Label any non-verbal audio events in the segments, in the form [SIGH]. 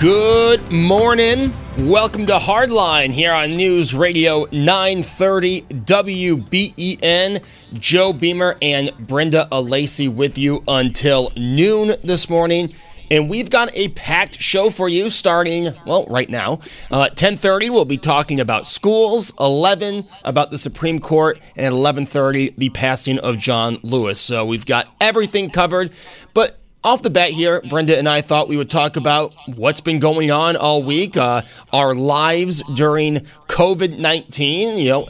Good morning. Welcome to Hardline here on News Radio 930 WBEN. Joe Beamer and Brenda Alessi with you until noon this morning. And we've got a packed show for you starting, well, right now. Uh, 1030, we'll be talking about schools. 11, about the Supreme Court. And at 1130, the passing of John Lewis. So we've got everything covered. But off the bat here, Brenda and I thought we would talk about what's been going on all week, uh, our lives during COVID 19. You know,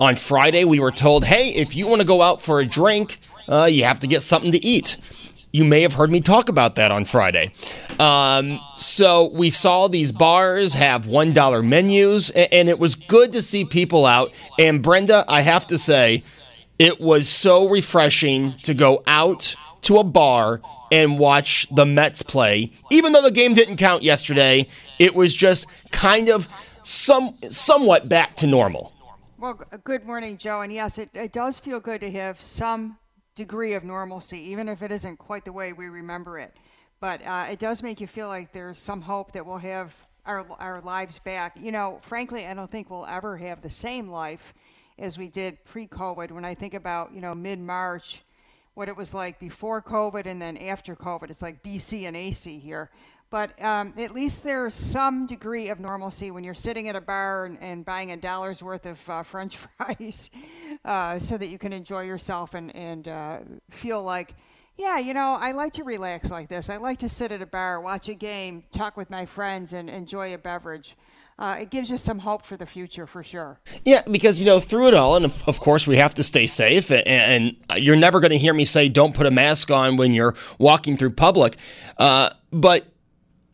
on Friday, we were told, hey, if you want to go out for a drink, uh, you have to get something to eat. You may have heard me talk about that on Friday. Um, so we saw these bars have $1 menus, and it was good to see people out. And Brenda, I have to say, it was so refreshing to go out to a bar and watch the Mets play. Even though the game didn't count yesterday, it was just kind of some somewhat back to normal. Well, good morning, Joe. And yes, it, it does feel good to have some degree of normalcy, even if it isn't quite the way we remember it. But uh, it does make you feel like there's some hope that we'll have our, our lives back. You know, frankly, I don't think we'll ever have the same life as we did pre COVID. When I think about, you know, mid March, what it was like before COVID and then after COVID. It's like BC and AC here. But um, at least there's some degree of normalcy when you're sitting at a bar and, and buying a dollar's worth of uh, French [LAUGHS] fries uh, so that you can enjoy yourself and, and uh, feel like, yeah, you know, I like to relax like this. I like to sit at a bar, watch a game, talk with my friends, and enjoy a beverage uh, it gives you some hope for the future for sure. Yeah, because you know through it all, and of, of course we have to stay safe. And, and you're never going to hear me say don't put a mask on when you're walking through public. Uh, but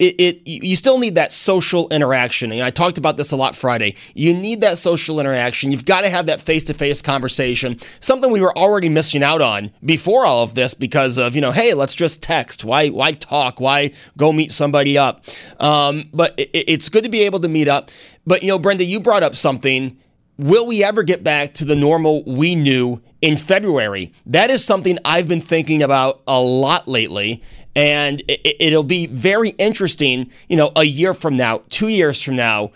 it, it you still need that social interaction. And I talked about this a lot Friday. You need that social interaction. You've got to have that face-to-face conversation. Something we were already missing out on before all of this because of, you know, hey, let's just text. Why why talk? Why go meet somebody up? Um, but it, it's good to be able to meet up. But you know, Brenda, you brought up something Will we ever get back to the normal we knew in February? That is something I've been thinking about a lot lately. And it'll be very interesting, you know, a year from now, two years from now,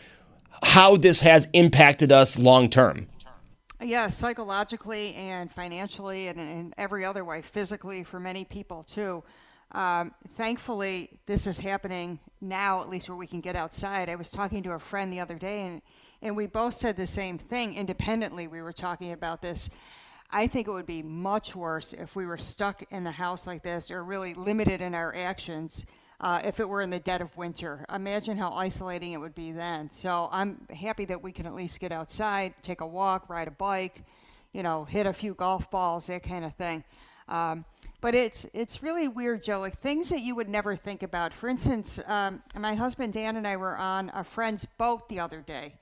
how this has impacted us long term. Yeah, psychologically and financially, and in every other way, physically for many people too. Um, thankfully, this is happening now, at least where we can get outside. I was talking to a friend the other day, and, and we both said the same thing independently. We were talking about this. I think it would be much worse if we were stuck in the house like this or really limited in our actions uh, if it were in the dead of winter. Imagine how isolating it would be then. So I'm happy that we can at least get outside, take a walk, ride a bike, you know, hit a few golf balls, that kind of thing. Um, but it's it's really weird, Joe. Like things that you would never think about. For instance, um, my husband Dan and I were on a friend's boat the other day,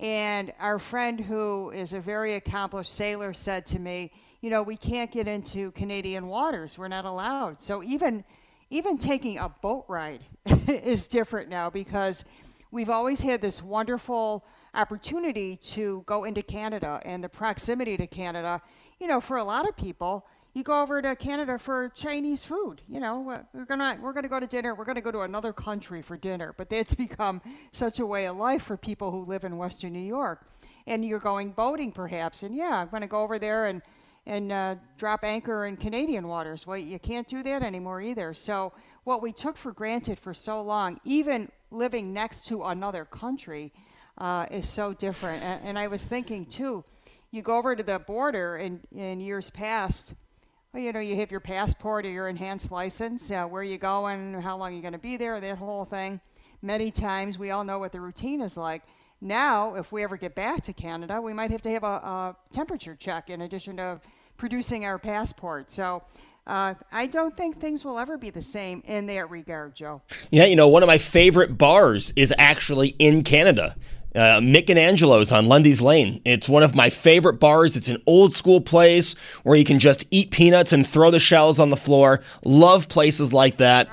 and our friend, who is a very accomplished sailor, said to me, You know, we can't get into Canadian waters. We're not allowed. So even, even taking a boat ride [LAUGHS] is different now because we've always had this wonderful opportunity to go into Canada and the proximity to Canada. You know, for a lot of people, you go over to Canada for Chinese food. You know, we're gonna we're gonna go to dinner. We're gonna go to another country for dinner. But it's [LAUGHS] become such a way of life for people who live in Western New York. And you're going boating, perhaps, and yeah, I'm gonna go over there and and uh, drop anchor in Canadian waters. Well, you can't do that anymore either. So what we took for granted for so long, even living next to another country, uh, is so different. And, and, I was thinking too, you go over to the border in, in years past, well, you know, you have your passport or your enhanced license, uh, where you going, how long you're going to be there, that whole thing. Many times we all know what the routine is like. Now, if we ever get back to Canada, we might have to have a, a temperature check in addition to producing our passport. So uh, I don't think things will ever be the same in that regard, Joe. Yeah, you know, one of my favorite bars is actually in Canada. Uh, Mick and Angelo's on Lundy's Lane. It's one of my favorite bars. It's an old school place where you can just eat peanuts and throw the shells on the floor. Love places like that.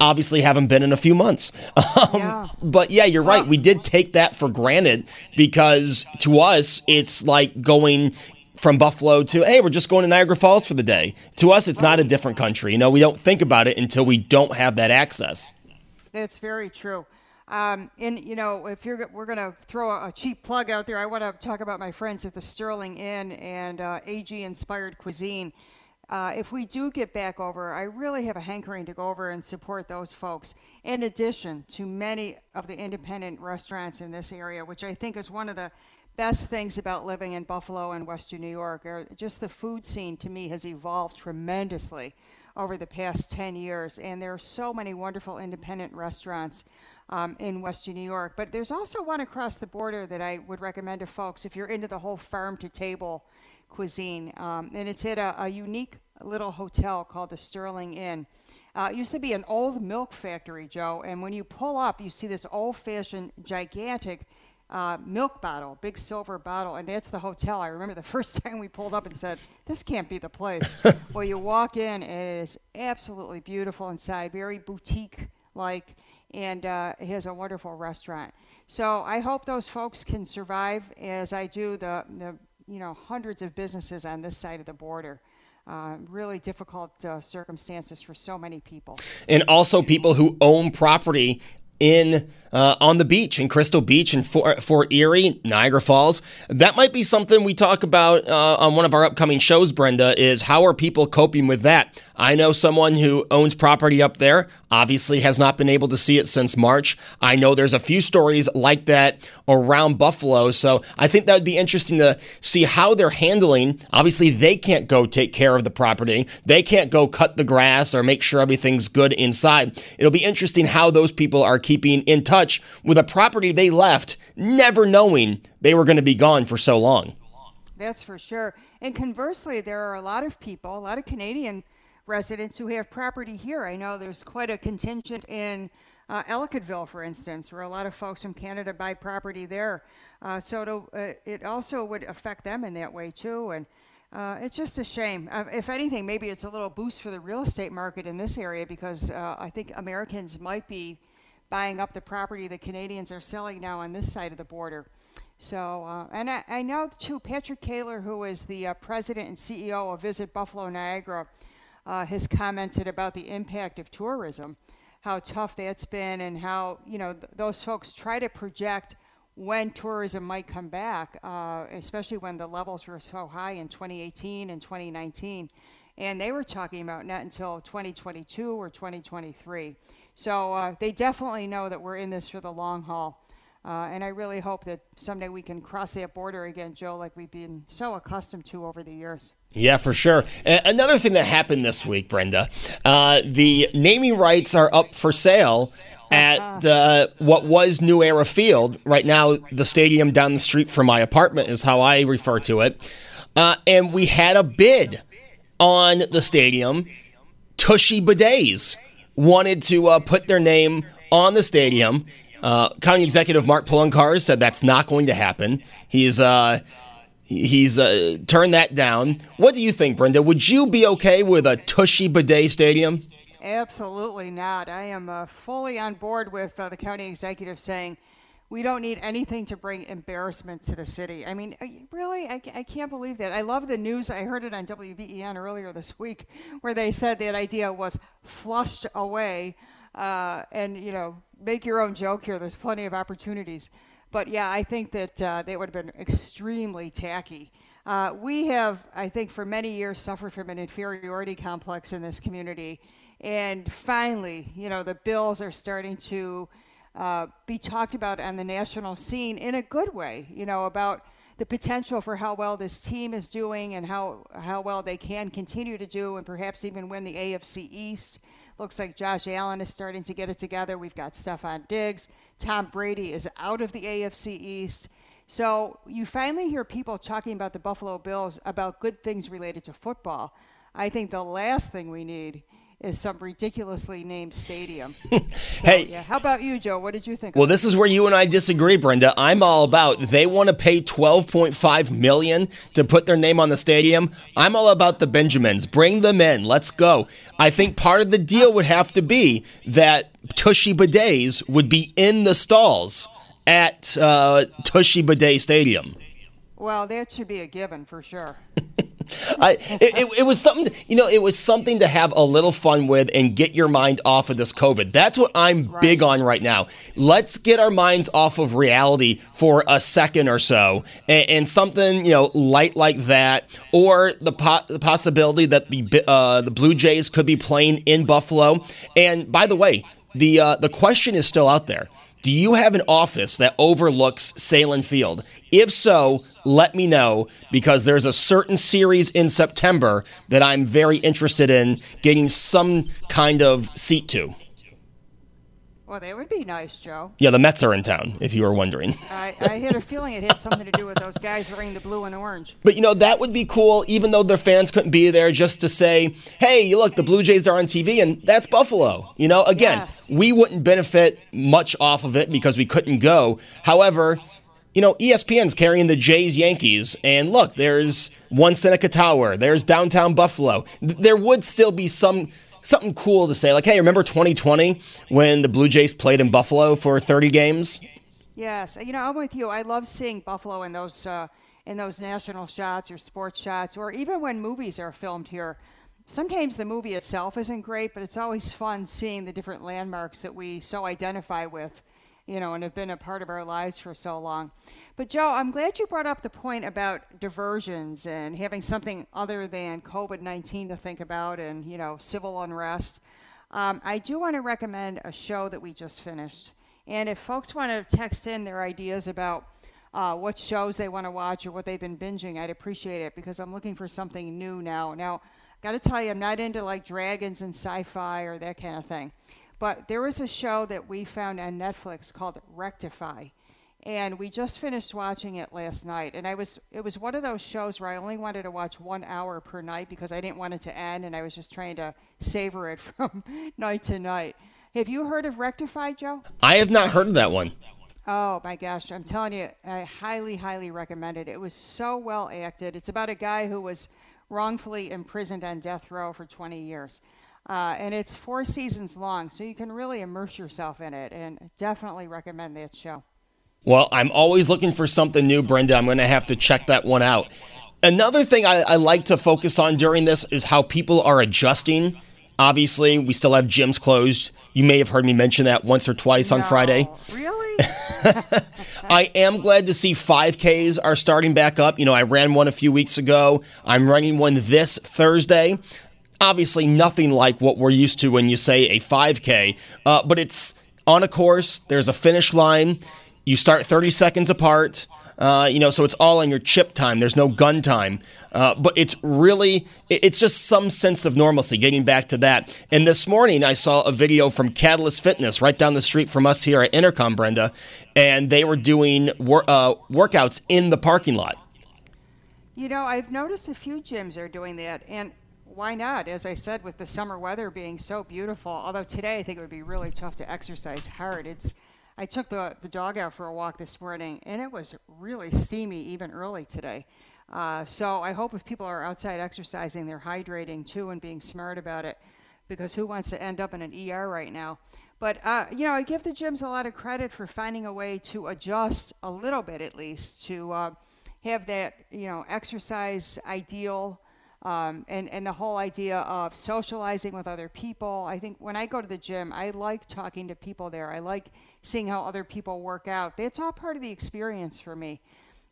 Obviously, haven't been in a few months. [LAUGHS] Um, yeah. But yeah, you're right. We did take that for granted because to us, it's like going from Buffalo to, hey, we're just going to Niagara Falls for the day. To us, it's not a different country. You know, we don't think about it until we don't have that access. That's very true. Um, and you know, if you're we're gonna throw a, a, cheap plug out there, I want to talk about my friends at the Sterling Inn and uh, AG Inspired Cuisine. Uh, if we do get back over, I really have a hankering to go over and support those folks. In addition to many of the independent restaurants in this area, which I think is one of the best things about living in Buffalo and Western New York, are just the food scene to me has evolved tremendously over the past 10 years, and there are so many wonderful independent restaurants um, in Western New York. But there's also one across the border that I would recommend to folks if you're into the whole farm to table cuisine. Um, and it's at a, a, unique little hotel called the Sterling Inn. Uh, it used to be an old milk factory, Joe, and when you pull up, you see this old fashioned, gigantic uh, milk bottle, big silver bottle, and that's the hotel. I remember the [LAUGHS] first time we pulled up and said, This can't be the place. [LAUGHS] well, you walk in, and it is absolutely beautiful inside, very boutique like and uh, he has a wonderful restaurant. So I hope those folks can survive as I do the, the you know hundreds of businesses on this side of the border. Uh, really difficult uh, circumstances for so many people. And also people who own property in uh, on the beach in Crystal Beach and Fort, Fort, Erie, Niagara Falls. That might be something we talk about uh, on one of our upcoming shows, Brenda, is how are people coping with that? I know someone who owns property up there, obviously has not been able to see it since March. I know there's a few stories like that around Buffalo. So I think that would be interesting to see how they're handling. Obviously, they can't go take care of the property, they can't go cut the grass or make sure everything's good inside. It'll be interesting how those people are keeping in touch with a property they left, never knowing they were going to be gone for so long. That's for sure. And conversely, there are a lot of people, a lot of Canadian residents who have property here. I know there's quite a contingent in uh, Ellicottville, for instance, where a lot of folks from Canada buy property there. Uh, so uh, it also would affect them in that way too. And uh, it's just a shame. Uh, if anything, maybe it's a little boost for the real estate market in this area because uh, I think Americans might be buying up the property the Canadians are selling now on this side of the border. So, uh, and I, I, know too, Patrick Kaler, who is the uh, president and CEO of Visit Buffalo Niagara, uh, has commented about the impact of tourism, how tough that's been, and how you know th- those folks try to project when tourism might come back, uh, especially when the levels were so high in 2018 and 2019, and they were talking about not until 2022 or 2023. So uh, they definitely know that we're in this for the long haul. Uh, and I really hope that someday we can cross that border again, Joe, like we've been so accustomed to over the years. Yeah, for sure. another thing that happened this week, Brenda, uh, the naming rights are up for sale at uh-huh. uh, what was New Era Field. Right now, the stadium down the street from my apartment is how I refer to it. Uh, and we had a bid on the stadium, Tushy Bidets wanted to uh, put their name on the stadium. Uh, County Executive Mark Poloncarz said that's not going to happen. He's uh, he's uh, turned that down. What do you think, Brenda? Would you be okay with a Tushy Bidet Stadium? Absolutely not. I am uh, fully on board with uh, the county executive saying we don't need anything to bring embarrassment to the city. I mean, really, I, I can't believe that. I love the news. I heard it on WBEN earlier this week where they said that idea was flushed away. Uh, and, you know, make your own joke here. There's plenty of opportunities. But yeah, I think that uh, they would have been extremely tacky. Uh, we have, I think, for many years suffered from an inferiority complex in this community And finally, you know, the Bills are starting to uh, be talked about on the national scene in a good way, you know, about the potential for how well this team is doing and how, how well they can continue to do and perhaps even win the AFC East. Looks like Josh Allen is starting to get it together. We've got Stefon Diggs. Tom Brady is out of the AFC East. So you finally hear people talking about the Buffalo Bills about good things related to football. I think the last thing we need is some ridiculously named stadium. [LAUGHS] So, hey, yeah. how about you, Joe? What did you think? Well, this is where you and I disagree, Brenda. I'm all about they want to pay 12.5 million to put their name on the stadium. I'm all about the Benjamins. Bring them in. Let's go. I think part of the deal would have to be that Tushy Bidets would be in the stalls at uh, Tushy Bidet Stadium. Well, that should be a given for sure. [LAUGHS] I, it, it, it, was something, you know, it was something to have a little fun with and get your mind off of this COVID. That's what I'm right. big on right now. Let's get our minds off of reality for a second or so, and, and something, you know, light like that, or the, po- the possibility that the uh, the Blue Jays could be playing in Buffalo. And by the way, the uh, the question is still out there. Do you have an office that overlooks Sahlen Field? If so, let me know because there's a certain series in September that I'm very interested in getting some kind of seat to. Well, that would be nice, Joe. Yeah, the Mets are in town, if you were wondering. [LAUGHS] I, I had a feeling it had something to do with those guys wearing the blue and orange. But, you know, that would be cool, even though their fans couldn't be there, just to say, hey, look, the Blue Jays are on TV, and that's Buffalo. You know, again, yes. we wouldn't benefit much off of it because we couldn't go. However, you know, ESPN's carrying the Jays Yankees, and look, there's one Seneca Tower, there's downtown Buffalo. There would still be some something cool to say. Like, hey, remember 2020 when the Blue Jays played in Buffalo for 30 games? Yes, you know, I'm with you. I love seeing Buffalo in those uh, in those national shots or sports shots, or even when movies are filmed here. Sometimes the movie itself isn't great, but it's always fun seeing the different landmarks that we so identify with, you know, and have been a part of our lives for so long. But Joe, I'm glad you brought up the point about diversions and having something other than COVID-19 to think about and you know civil unrest. Um, I do want to recommend a show that we just finished, and if folks want to text in their ideas about uh, what shows they want to watch or what they've been binging, I'd appreciate it because I'm looking for something new now. Now, got to tell you, I'm not into like dragons and sci-fi or that kind of thing, but there was a show that we found on Netflix called Rectify and we just finished watching it last night. And i was it was one of those shows where i only wanted to watch one hour per night because i didn't want it to end and i was just trying to savor it [LAUGHS] from night to night. Have you heard of rectify joe? I have not heard of that one. Oh my gosh. I'm telling you i highly highly recommend it. It was so well acted. It's about a guy who was wrongfully imprisoned on death row for 20 years. Uh, and it's four seasons long so you can really immerse yourself in it and definitely recommend that show well, I'm always looking for something new, Brenda. I'm going to have to check that one out. Another thing I, I, like to focus on during this is how people are adjusting. Obviously, we still have gyms closed. You may have heard me mention that once or twice no, on Friday. Really? [LAUGHS] [LAUGHS] I am glad to see 5Ks are starting back up. You know, I ran one a few weeks ago. I'm running one this Thursday. Obviously, nothing like what we're used to when you say a 5K, uh, but it's on a course, there's a finish line you start 30 seconds apart. Uh, you know, so it's all on your chip time. There's no gun time. Uh, but it's really, it's just some sense of normalcy, getting back to that. And this morning, I saw a video from Catalyst Fitness right down the street from us here at Entercom, Brenda, and they were doing wor- uh, workouts in the parking lot. You know, I've noticed a few gyms are doing that. And why not? As I said, with the summer weather being so beautiful, although today I think it would be really tough to exercise hard. It's I took the, the dog out for a walk this morning, and it was really steamy even early today. Uh, so I hope if people are outside exercising, they're hydrating too and being smart about it, because who wants to end up in an ER right now? But uh, you know, I give the gyms a lot of credit for finding a way to adjust a little bit, at least, to uh, have that you know exercise ideal um, and, and the whole idea of socializing with other people. I think when I go to the gym, I like talking to people there. I like seeing how other people work out. It's all part of the experience for me.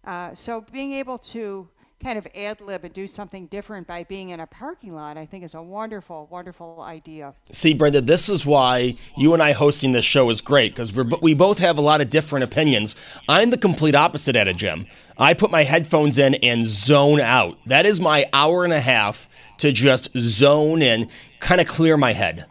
Uh, so being able to kind of ad lib and do something different by being in a parking lot, I think is a wonderful, wonderful idea. See, Brenda, this is why you and I hosting this show is great because we both have a lot of different opinions. I'm the complete opposite at a gym. I put my headphones in and zone out. That is my hour and a half to just zone and kind of clear my head.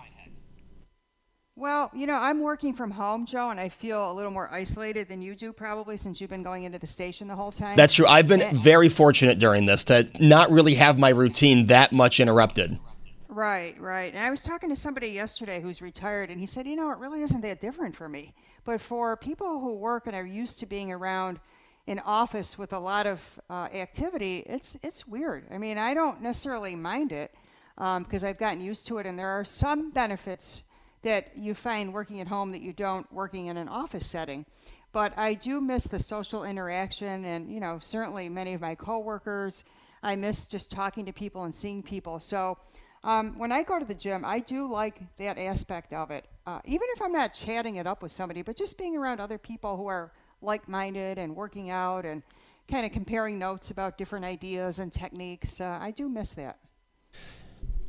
Well, you know, I'm working from home, Joe, and I feel a little more isolated than you do probably since you've been going into the station the whole time. That's true. I've been very fortunate during this to not really have my routine that much interrupted. Right, right. And I was talking to somebody yesterday who's retired, and he said, you know, it really isn't that different for me. But for people who work and are used to being around an office with a lot of uh, activity, it's it's weird. I mean, I don't necessarily mind it because um, I've gotten used to it, and there are some benefits that you find working at home that you don't working in an office setting. But I do miss the social interaction, and you know, certainly many of my coworkers. I miss just talking to people and seeing people. So um, when I go to the gym, I do like that aspect of it. Uh, even if I'm not chatting it up with somebody, but just being around other people who are like-minded and working out and kind of comparing notes about different ideas and techniques. Uh, I do miss that.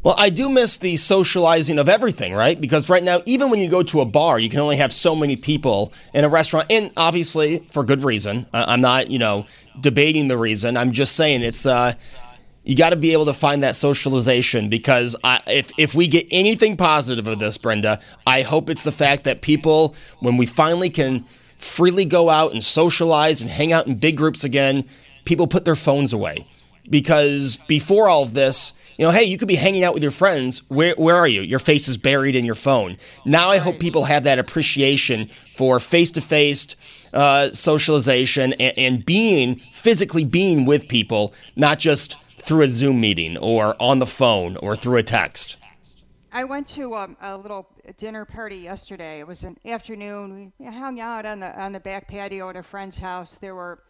Well, I do miss the socializing of everything, right? Because right now, even when you go to a bar, you can only have so many people in a restaurant, and obviously for good reason. I'm not, you know, debating the reason. I'm just saying it's. Uh, you got to be able to find that socialization because I, if if we get anything positive of this, Brenda, I hope it's the fact that people, when we finally can freely go out and socialize and hang out in big groups again, people put their phones away. Because before all of this, you know, hey, you could be hanging out with your friends. Where, where are you? Your face is buried in your phone. Now I hope people have that appreciation for face to face socialization and, and being physically being with people, not just through a Zoom meeting or on the phone or through a text. I went to um, a little dinner party yesterday. It was an afternoon. We hung out on the on the back patio at a friend's house. There were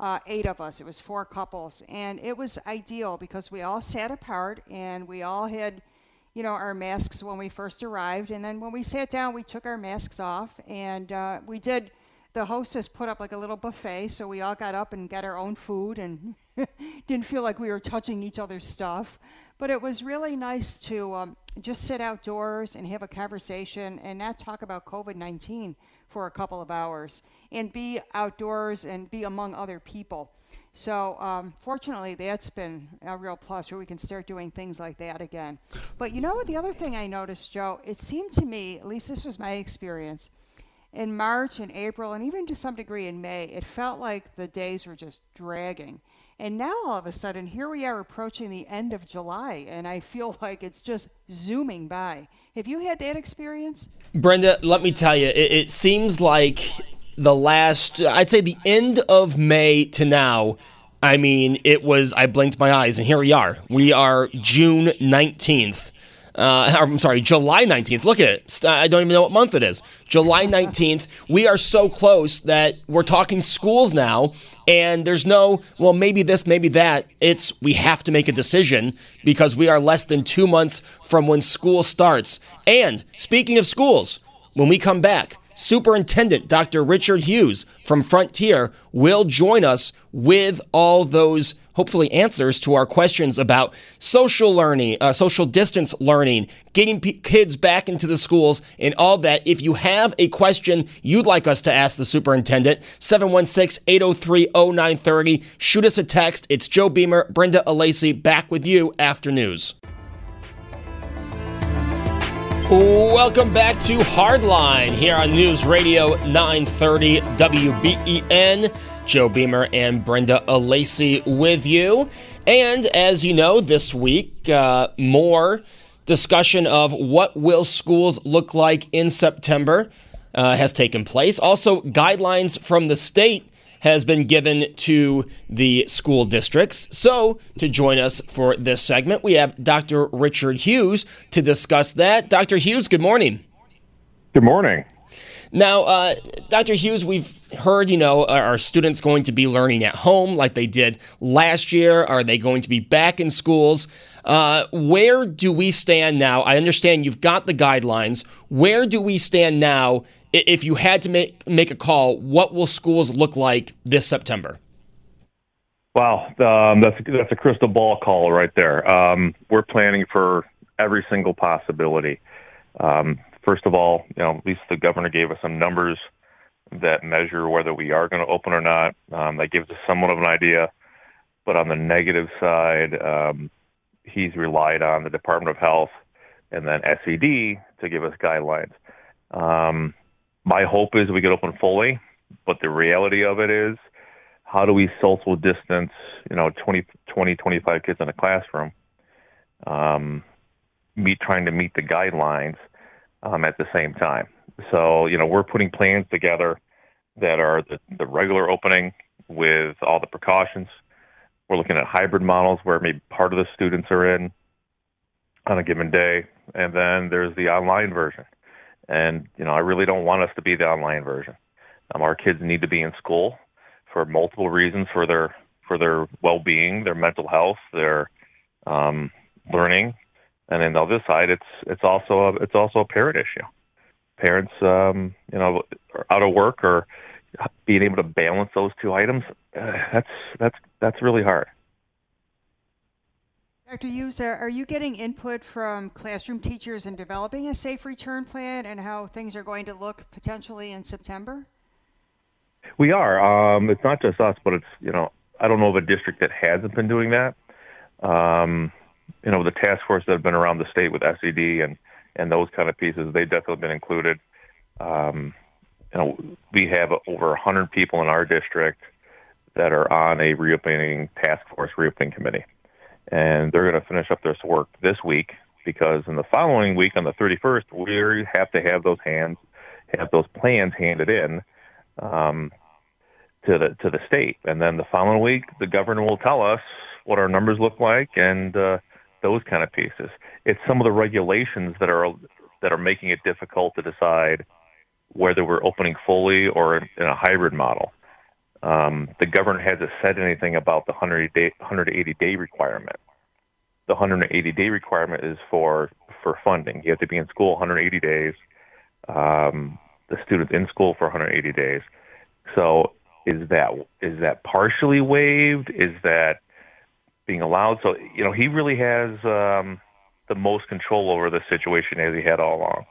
uh, eight of us. It was four couples, and it was ideal because we all sat apart and we all had, you know, our masks when we first arrived, and then when we sat down, we took our masks off, and uh, we did. The hostess put up like a little buffet, so we all got up and got our own food and [LAUGHS] didn't feel like we were touching each other's stuff. But it was really nice to um, just sit outdoors and have a conversation and not talk about COVID 19 for a couple of hours and be outdoors and be among other people. So, um, fortunately, that's been a real plus where we can start doing things like that again. But you know what? The other thing I noticed, Joe, it seemed to me, at least this was my experience, in March and April, and even to some degree in May, it felt like the days were just dragging. And now all of a sudden, here we are approaching the end of July, and I feel [LAUGHS] like it's just zooming by. Have you had that experience? Brenda, let me tell you, it, it seems like the last, I'd say the end of May to now, I mean, it was, I blinked my eyes, and here we are. We are June 19th. Uh, I'm sorry, July 19th. Look at it. I don't even know what month it is. July 19th. We are so close that we're talking schools now, and there's no, well, maybe this, maybe that. It's we have to make a decision because we are less than two months from when school starts. And speaking of schools, when we come back, Superintendent Dr. Richard Hughes from Frontier will join us with all those hopefully answers to our questions about social learning, uh, social distance learning, getting p- kids back into the schools, and all that. If you have a question you'd like us to ask the superintendent, 716 803 0930, shoot us a text. It's Joe Beamer, Brenda Alessi back with you after news. Welcome back to Hardline here on News Radio 930 WBEN. Joe Beamer and Brenda Alessi with you. And as you know, this week, uh, more discussion of what will schools look like in September uh, has taken place. Also, guidelines from the state has been given to the school districts. So, to join us for this segment, we have Dr. Richard Hughes to discuss that. Dr. Hughes, good morning. Good morning. Now, uh, Dr. Hughes, we've heard, you know, are students going to be learning at home like they did last year? Are they going to be back in schools? Uh, where do we stand now? I understand you've got the guidelines. Where do we stand now if you had to make make a call, what will schools look like this September? Wow, um, that's that's a crystal ball call right there. Um, we're planning for every single possibility. Um, first of all, you know, at least the governor gave us some numbers that measure whether we are going to open or not. Um, that gives us somewhat of an idea. But on the negative side, um, he's relied on the Department of Health and then SED to give us guidelines. Um, my hope is we get open fully, but the reality of it is, how do we social distance, you know, 20, 20 25 kids in a classroom, um, meet trying to meet the guidelines um, at the same time. So, you know, we're putting plans together that are the, the regular opening with all the precautions. We're looking at hybrid models where maybe part of the students are in on a given day, and then there's the online version. And you know, I really don't want us to be the online version. Um, our kids need to be in school for multiple reasons for their for their well-being, their mental health, their um, learning, and then on other side, it's it's also a, it's also a parent issue. Parents, um, you know, are out of work or being able to balance those two items. Uh, that's that's that's really hard. Dr. Hughes, are you getting input from classroom teachers in developing a safe return plan and how things are going to look potentially in September? We are. Um, it's not just us, but it's you know I don't know of a district that hasn't been doing that. Um, you know the task force that have been around the state with SED and and those kind of pieces, they've definitely been included. Um, you know we have over 100 people in our district that are on a reopening task force reopening committee and they're going to finish up this work this week because in the following week on the 31st we have to have those hands have those plans handed in um, to the to the state. And then the following week the governor will tell us what our numbers look like and uh, those kind of pieces. It's some of the regulations that are that are making it difficult to decide whether we're opening fully or in a hybrid model um, the governor hasn't said anything about the 180 day, 180 day requirement. The 180 day requirement is for for funding. You have to be in school 180 days. Um, the students in school for 180 days. So is that is that partially waived? Is that being allowed? So you know he really has um, the most control over the situation as he had all along.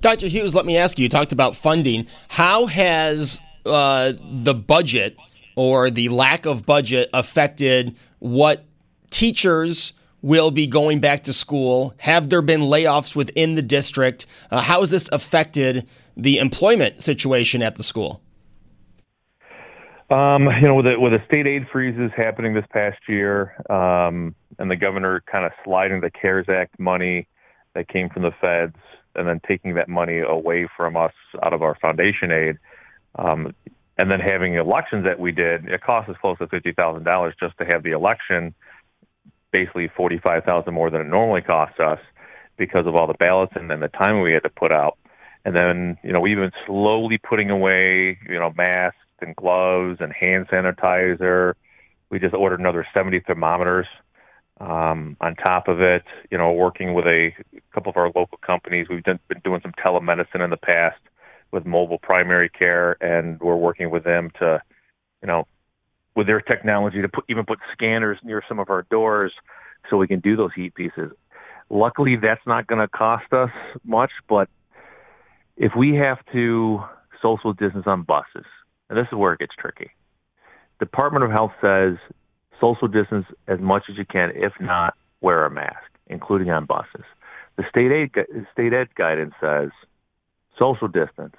Dr. Hughes, let me ask you. You talked about funding. How has uh, the budget or the lack of budget affected what teachers will be going back to school? Have there been layoffs within the district? Uh, how has this affected the employment situation at the school? Um, you know, with the, with the state aid freezes happening this past year, um, and the governor kind of sliding the CARES Act money that came from the feds, and then taking that money away from us out of our foundation aid, um, and then having elections that we did, it cost us close to fifty thousand dollars just to have the election, basically forty five thousand more than it normally costs us because of all the ballots and then the time we had to put out. And then, you know, we've been slowly putting away, you know, masks and gloves and hand sanitizer. We just ordered another 70 thermometers. Um, on top of it, you know, working with a couple of our local companies, we've been doing some telemedicine in the past with mobile primary care, and we're working with them to, you know, with their technology to put, even put scanners near some of our doors so we can do those heat pieces. Luckily, that's not going to cost us much, but if we have to social distance on buses, and this is where it gets tricky. Department of Health says social distance as much as you can. If not, wear a mask, including on buses. The state aid state ed guidance says social distance.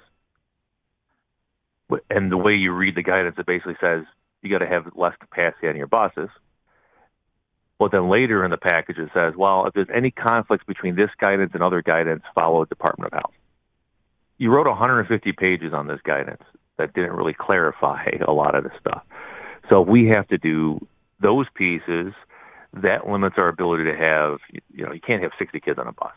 And the way you read the guidance, it basically says you got to have less capacity on your buses. But then later in the package, it says, well, if there's any conflicts between this guidance and other guidance, follow the Department of Health. You wrote 150 pages on this guidance that didn't really clarify [LAUGHS] a lot of the stuff. So we have to do those pieces. That limits our ability to have, you know, you can't have 60 kids on a bus.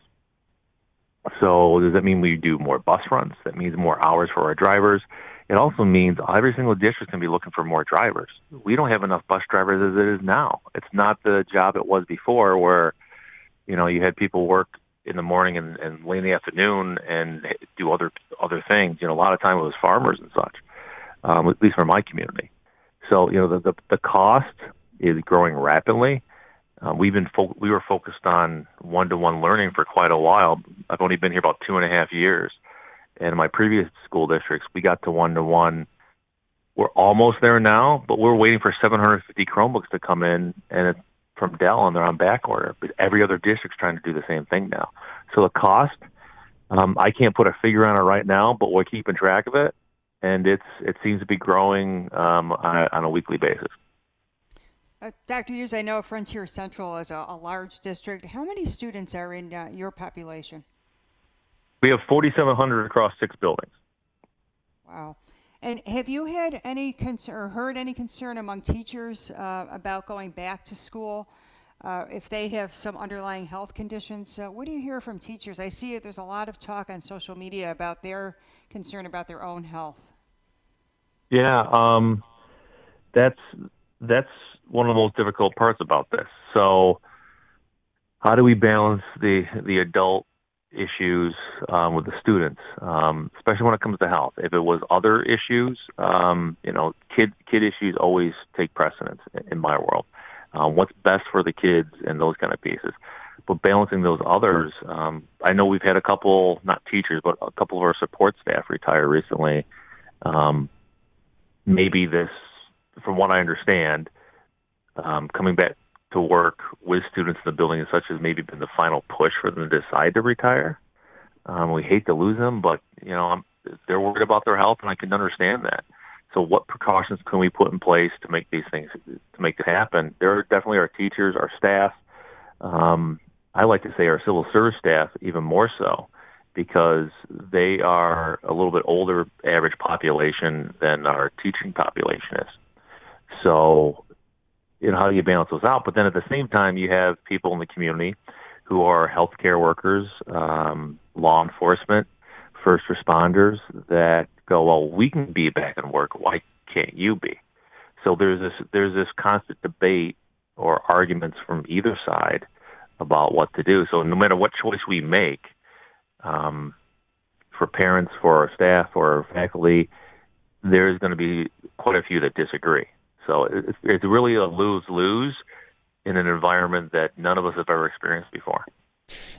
So does that mean we do more bus runs? That means more hours for our drivers. It also means every single district can be looking for more drivers. We don't have enough bus drivers as it is now. It's not the job it was before where, you know, you had people work in the morning and, and late in the afternoon and do other other things. You know, a lot of time it was farmers and such, um, at least for my community. So you know the the, the cost is growing rapidly. Uh, we've been fo- we were focused on one-to-one learning for quite a while. I've only been here about two and a half years, and in my previous school districts, we got to one-to-one. We're almost there now, but we're waiting for 750 Chromebooks to come in, and it's from Dell, and they're on back order. But every other district's trying to do the same thing now. So the cost, um, I can't put a figure on it right now, but we're keeping track of it, and it's it seems to be growing um, on, a, on a weekly basis. Uh, Dr. Hughes, I know Frontier Central is a, a large district. How many students are in uh, your population? We have 4,700 across six buildings. Wow. And have you had any concern or heard any concern among teachers uh, about going back to school uh, if they have some underlying health conditions? Uh, what do you hear from teachers? I see there's a lot of talk on social media about their concern about their own health. Yeah, um, that's that's one of the most difficult parts about this. So, how do we balance the the adult issues um, with the students, um, especially when it comes to health? If it was other issues, um, you know, kid kid issues always take precedence in my world. Uh, what's best for the kids and those kind of pieces. But balancing those others, um, I know we've had a couple, not teachers, but a couple of our support staff retire recently. Um, maybe this, from what I understand, um, coming back to work with students in the building and such has maybe been the final push for them to decide to retire. Um, we hate to lose them, but you know I'm, they're worried about their health, and I can understand that. So, what precautions can we put in place to make these things to make it happen? There are definitely our teachers, our staff. Um, I like to say our civil service staff even more so because they are a little bit older average population than our teaching population is. So you know, how do you balance those out? But then at the same time, you have people in the community who are healthcare workers, um, law enforcement, first responders that go, well, we can be back in work. Why can't you be? So there's this there's this constant debate or arguments from either side about what to do. So no matter what choice we make, um, for parents, for our staff, or our faculty, there's going to be quite a few that disagree. So it's, it's really a lose lose in an environment that none of us have ever experienced before.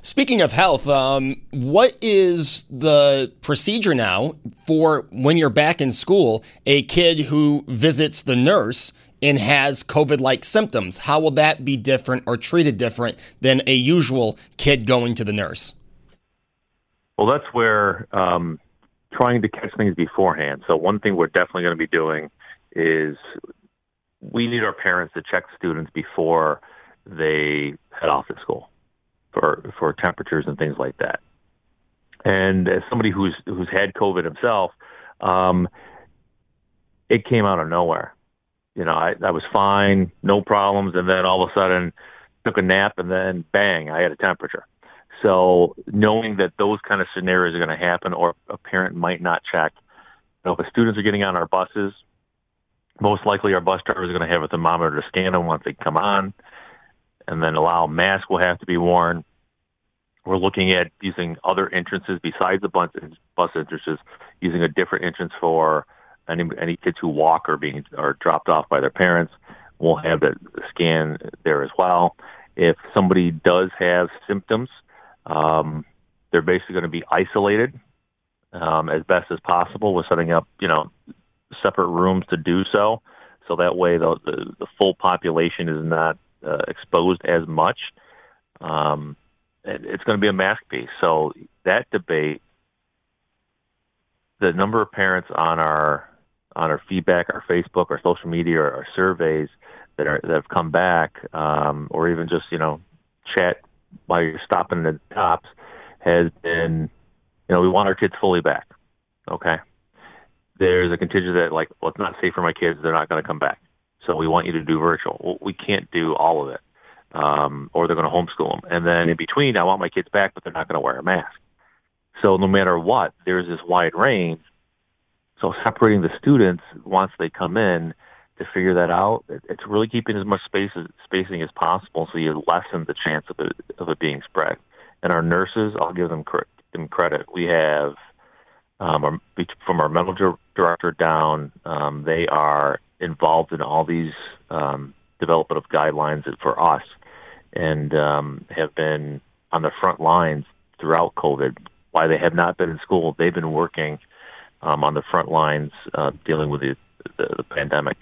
Speaking of health, um, what is the procedure now for when you're back in school? A kid who visits the nurse and has COVID like symptoms, how will that be different or treated different than a usual kid going to the nurse? Well, that's where um, trying to catch things beforehand. So, one thing we're definitely going to be doing is we need our parents to check students before they head off to school for for temperatures and things like that. And as somebody who's who's had COVID himself, um, it came out of nowhere. You know, I, I was fine, no problems, and then all of a sudden took a nap, and then bang, I had a temperature. So knowing that those kind of scenarios are going to happen, or a parent might not check. You know, if the students are getting on our buses, most likely our bus driver is going to have a thermometer to scan them once they come on, and then allow mask will have to be worn. We're looking at using other entrances besides the bus, bus entrances, using a different entrance for any any kids who walk or being are dropped off by their parents. We'll have the scan there as well. If somebody does have symptoms, um, they're basically going to be isolated um, as best as possible. We're setting up, you know, separate rooms to do so, so that way the the, the full population is not uh, exposed as much. Um, it's going to be a mask piece. So that debate, the number of parents on our on our feedback, our Facebook, our social media, our surveys that are that have come back, um, or even just you know chat while you're stopping the tops, has been, you know, we want our kids fully back. Okay, there's a contingent that like, well, it's not safe for my kids; they're not going to come back. So we want you to do virtual. Well, we can't do all of it, um, or they're going to homeschool them. And then in between, I want my kids back, but they're not going to wear a mask. So no matter what, there's this wide range. So separating the students once they come in to figure that out, it's really keeping as much space spacing as possible, so you lessen the chance of it of it being spread. And our nurses, I'll give them, credit. We have um, our, from our medical director down, um, they are involved in all these um, development of guidelines for us and um, have been on the front lines throughout COVID. Why they have not been in school, they've been working um, on the front lines uh, dealing with the, the, the pandemic.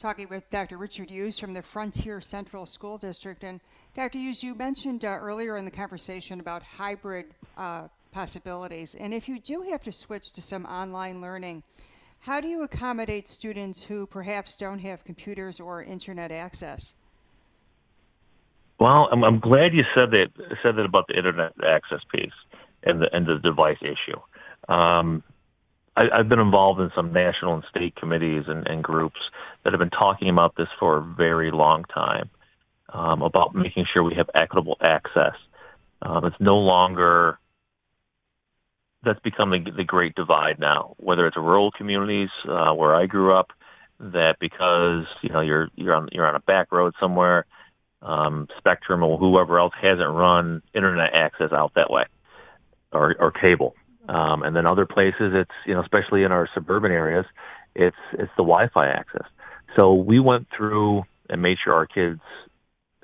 Talking with Dr. Richard Hughes from the Frontier Central School District. And Dr. Hughes, you mentioned uh, earlier in the conversation about hybrid uh, possibilities. And if you do have to switch to some online learning, how do you accommodate students who perhaps don't have computers or internet access? Well, I'm, I'm glad you said that said that about the internet access piece and the and the device issue. Um, I, I've been involved in some national and state committees and, and groups that have been talking about this for a very long time um, about making sure we have equitable access. Um, it's no longer that's become the, the great divide now. Whether it's rural communities uh, where I grew up, that because you know you're you're on you're on a back road somewhere, um, Spectrum or whoever else hasn't run internet access out that way, or or cable. Um, and then other places, it's you know, especially in our suburban areas, it's it's the Wi-Fi access. So we went through and made sure our kids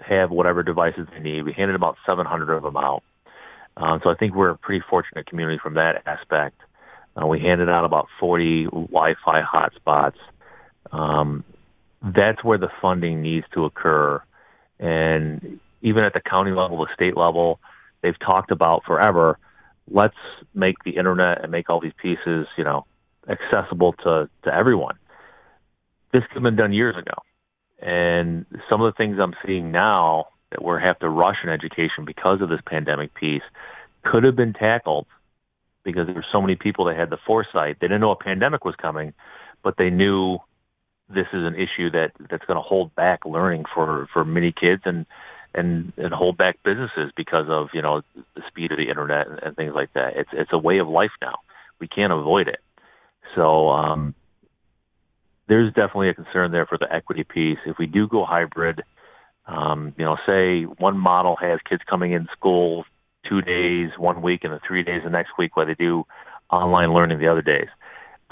have whatever devices they need. We handed about 700 of them out. Um, so I think we're a pretty fortunate community from that aspect. Uh, we handed out about 40 Wi-Fi hotspots. Um, that's where the funding needs to occur. And even at the county level, the state level, they've talked about forever let's make the internet and make all these pieces, you know, accessible to, to everyone. This could have been done years ago. And some of the things I'm seeing now that we have to rush in education because of this pandemic piece could have been tackled because there were so many people that had the foresight. They didn't know a pandemic was coming, but they knew this is an issue that that's going to hold back learning for for many kids and and and hold back businesses because of you know the speed of the internet and, and things like that. It's it's a way of life now. We can't avoid it. So um, there's definitely a concern there for the equity piece. If we do go hybrid, um, you know, say one model has kids coming in school two days one week and then three days the next week, while they do online learning the other days.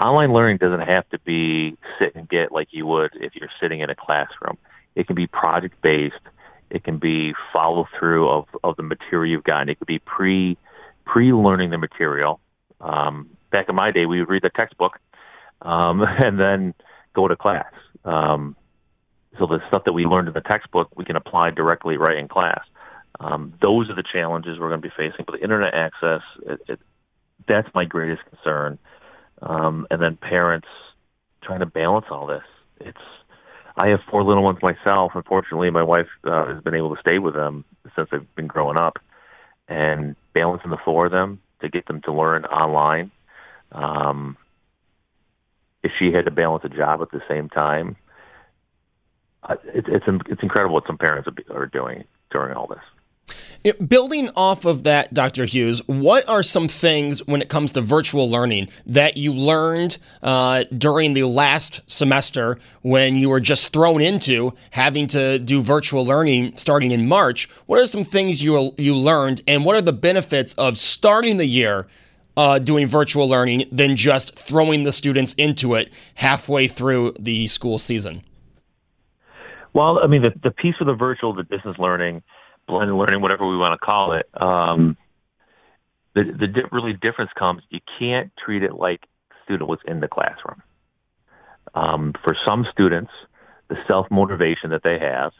Online learning doesn't have to be sit and get like you would if you're sitting in a classroom. It can be project based it can be follow through of, of the material you've gotten. It could be pre pre learning the material. Um, back in my day, we would read the textbook um, [LAUGHS] and then go to class. Um, so the stuff that we learned in the textbook, we can apply directly right in class. Um, those are the challenges we're going to be facing. But the internet access, it, it, that's my greatest concern. Um, and then parents trying to balance all this. It's I have four little ones myself. Unfortunately, my wife uh, has been able to stay with them since they've been growing up, and balancing the four of them to get them to learn online. Um, if she had to balance a job at the same time, it's it's it's incredible what some parents are doing during all this. Building off of that, Dr. Hughes, what are some things when it comes to virtual learning that you learned uh, during the last semester when you were just thrown into having to do virtual learning starting in March? What are some things you you learned, and what are the benefits of starting the year uh, doing virtual learning than just throwing the students into it halfway through the school season? Well, I mean, the, the piece of the virtual, the distance learning blended learning, whatever we want to call it. Um, the the really difference comes you can't treat it like student was in the classroom. Um, for some students, the self motivation that they have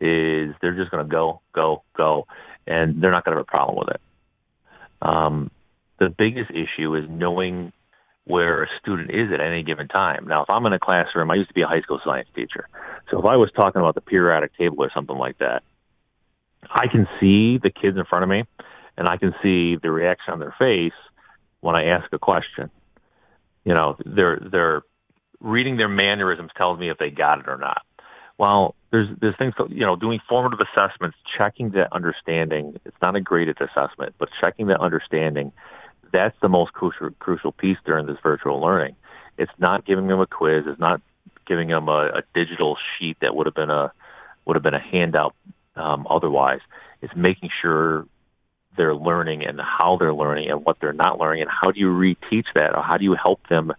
is they're just going to go, go, go, and they're not going to have a problem with it. Um, the biggest issue is knowing where a student is at any given time. Now, if I'm in a classroom, I used to be a high school science teacher. So if I was talking about the periodic table or something like that, I can see the kids in front of me, and I can see the reaction on their face when I ask a question. You know, they're they're reading their mannerisms tells me if they got it or not. Well, there's there's things you know doing formative assessments, checking that understanding. It's not a graded assessment, but checking that understanding. That's the most crucial crucial piece during this virtual learning. It's not giving them a quiz. It's not giving them a, a digital sheet that would have been a would have been a handout um, otherwise. It's making sure they're learning and how they're learning and what they're not learning and how do you reteach that or how do you help them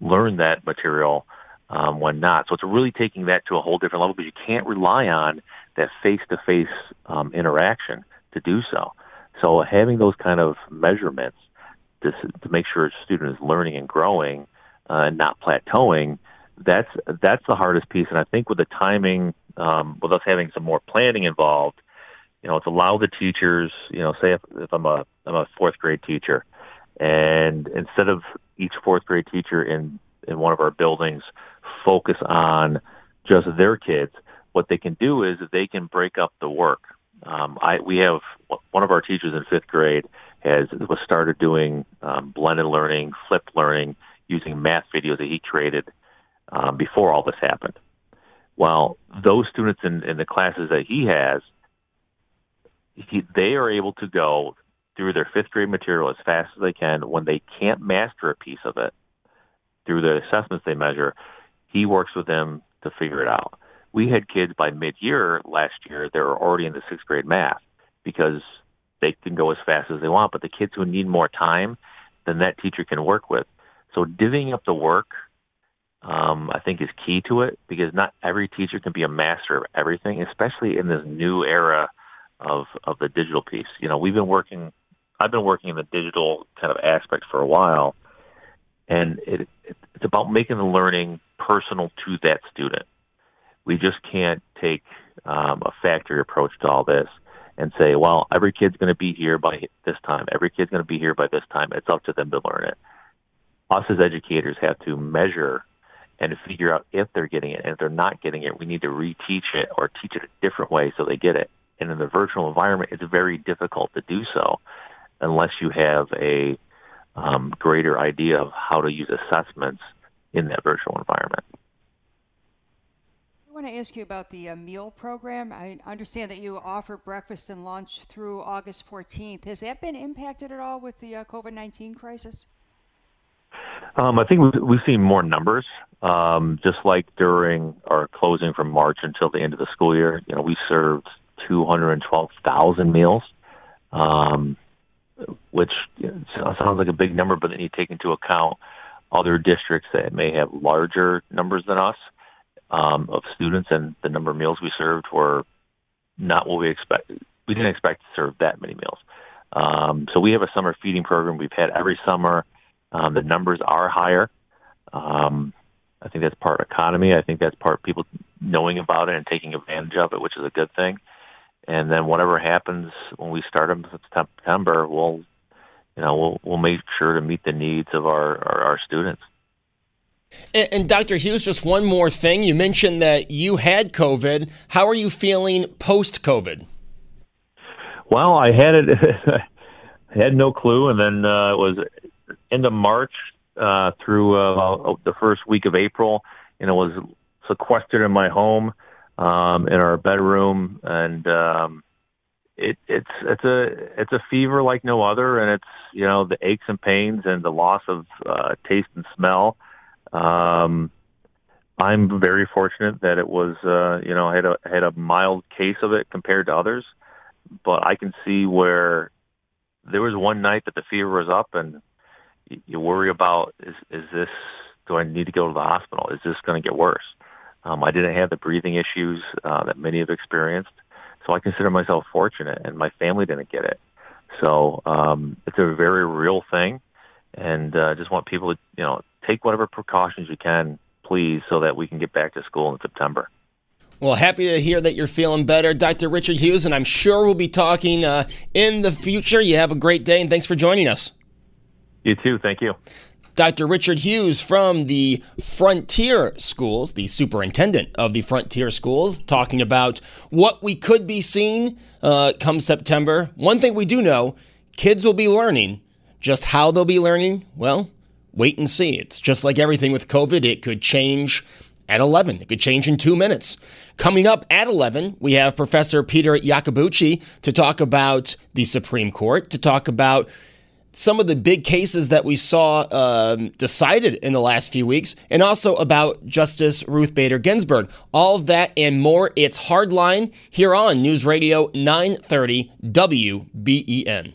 learn that material um, when not. So it's really taking that to a whole different level because you can't rely on that face-to-face um, interaction to do so. So having those kind of measurements to, to make sure a student is learning and growing uh, and not plateauing, that's that's the hardest piece. And I think with the timing, um, with us having some more planning involved, you know, it's allow the teachers, you know, say if, if I'm a I'm a fourth grade teacher, and instead of each fourth grade teacher in in one of our buildings focus on just their kids, what they can do is they can break up the work. Um, I we have one of our teachers in fifth grade has was started doing um, blended learning, flipped learning using math videos that he created um, before all this happened. Well, those students in, in the classes that he has, he, they are able to go through their fifth grade material as fast as they can. When they can't master a piece of it through the assessments they measure, he works with them to figure it out. We had kids by mid-year last year that were already in the sixth grade math because they can go as fast as they want. But the kids who need more time, then that teacher can work with. So divvying up the work, um, I think, is key to it because not every teacher can be a master of everything, especially in this new era of of the digital piece. You know, we've been working. I've been working in the digital kind of aspect for a while, and it, it it's about making the learning personal to that student. We just can't take um, a factory approach to all this and say, well, every kid's going to be here by this time. Every kid's going to be here by this time. It's up to them to learn it. Us as educators have to measure and figure out if they're getting it. And if they're not getting it, we need to reteach it or teach it a different way so they get it. And in the virtual environment, it's very difficult to do so unless you have a um, greater idea of how to use assessments in that virtual environment. I want to ask you about the uh, meal program. I understand that you offer breakfast and lunch through August 14th. Has that been impacted at all with the uh, COVID 19 crisis? Um, I think we've, we've seen more numbers. Um, just like during our closing from March until the end of the school year, you know, we served 212,000 meals, um, which sounds like a big number, but then you take into account other districts that may have larger numbers than us um, of students, and the number of meals we served were not what we expected. We didn't expect to serve that many meals. Um, so we have a summer feeding program we've had every summer. Um, the numbers are higher. Um, I think that's part economy. I think that's part people knowing about it and taking advantage of it, which is a good thing. And then whatever happens when we start in September, we'll you know, we'll we'll make sure to meet the needs of our our, our students. And, and, Dr. Hughes, just one more thing. You mentioned that you had COVID. How are you feeling post COVID? Well, I had it. I [LAUGHS] had no clue, and then uh, it was end of March uh, through uh, the first week of April, and it was sequestered in my home um, in our bedroom, and um, it, it's it's a it's a fever like no other, and it's you know the aches and pains and the loss of uh, taste and smell. Um, I'm very fortunate that it was uh, you know I had a had a mild case of it compared to others, but I can see where there was one night that the fever was up, and you, worry about is is this do I need to go to the hospital? Is this going to get worse? Um, I didn't have the breathing issues uh, that many have experienced. So I consider myself fortunate, and my family didn't get it. So um, it's a very real thing, and uh, just want people to you know take whatever precautions you can, please, so that we can get back to school in September. Well, happy to hear that you're feeling better, Dr. Richard Hughes, and I'm sure we'll be talking uh, in the future. You have a great day, and thanks for joining us. You too. Thank you. Dr. Richard Hughes from the Frontier Schools, the superintendent of the Frontier Schools, talking about what we could be seeing uh, come September. One thing we do know kids will be learning. Just how they'll be learning, well, wait and see. It's just like everything with COVID, it could change at 11. It could change in two minutes. Coming up at 11, we have Professor Peter Yacobucci to talk about the Supreme Court, to talk about some of the big cases that we saw um, decided in the last few weeks, and also about Justice Ruth Bader Ginsburg. All that and more. It's Hardline here on News Radio 930 WBEN.